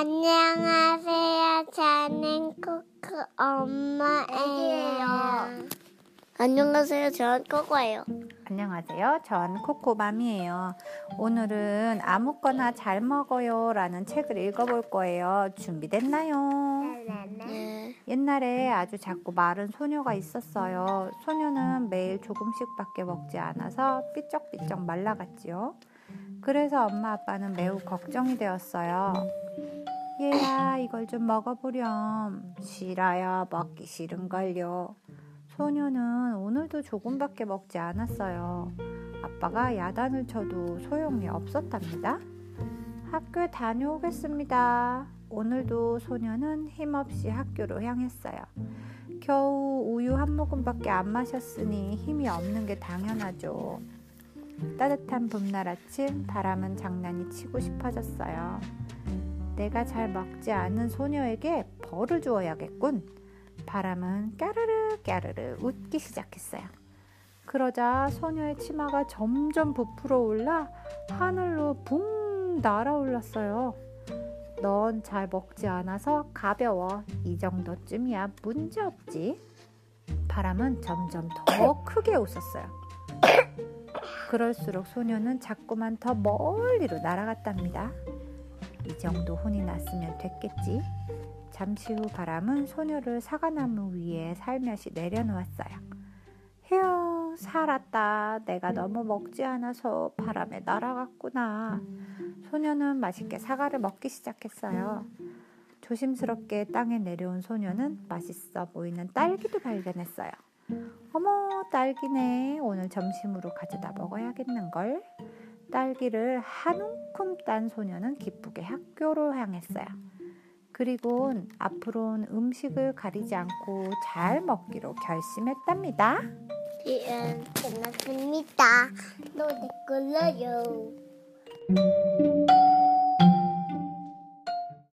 안녕하세요. 저는 코코 엄마예요. 안녕하세요. 전 코코예요. 안녕하세요. 전 코코맘이에요. 오늘은 아무거나 잘 먹어요 라는 책을 읽어볼 거예요. 준비됐나요? 네. 네. 옛날에 아주 작고 마른 소녀가 있었어요. 소녀는 매일 조금씩밖에 먹지 않아서 삐쩍삐쩍 말라갔지요. 그래서 엄마 아빠는 매우 걱정이 되었어요. 얘야, 이걸 좀 먹어보렴. 싫어요. 먹기 싫은걸요. 소녀는 오늘도 조금밖에 먹지 않았어요. 아빠가 야단을 쳐도 소용이 없었답니다. 학교에 다녀오겠습니다. 오늘도 소녀는 힘없이 학교로 향했어요. 겨우 우유 한 모금밖에 안 마셨으니 힘이 없는 게 당연하죠. 따뜻한 봄날 아침 바람은 장난이 치고 싶어졌어요. 내가 잘 먹지 않은 소녀에게 벌을 주어야겠군. 바람은 까르르 까르르 웃기 시작했어요. 그러자 소녀의 치마가 점점 부풀어 올라 하늘로 붕 날아올랐어요. 넌 잘 먹지 않아서 가벼워. 이 정도쯤이야 문제 없지. 바람은 점점 더 크게 웃었어요. 그럴수록 소녀는 자꾸만 더 멀리로 날아갔답니다. 이 정도 혼이 났으면 됐겠지. 잠시 후 바람은 소녀를 사과나무 위에 살며시 내려놓았어요. 휴, 살았다. 내가 너무 먹지 않아서 바람에 날아갔구나. 소녀는 맛있게 사과를 먹기 시작했어요. 조심스럽게 땅에 내려온 소녀는 맛있어 보이는 딸기도 발견했어요. 어머, 딸기네. 오늘 점심으로 가져다 먹어야겠는걸. 딸기를 한 움큼 딴 소녀는 기쁘게 학교로 향했어요. 그리고 앞으로는 음식을 가리지 않고 잘 먹기로 결심했답니다. 이은 끝났습니다. 노래 끌어요.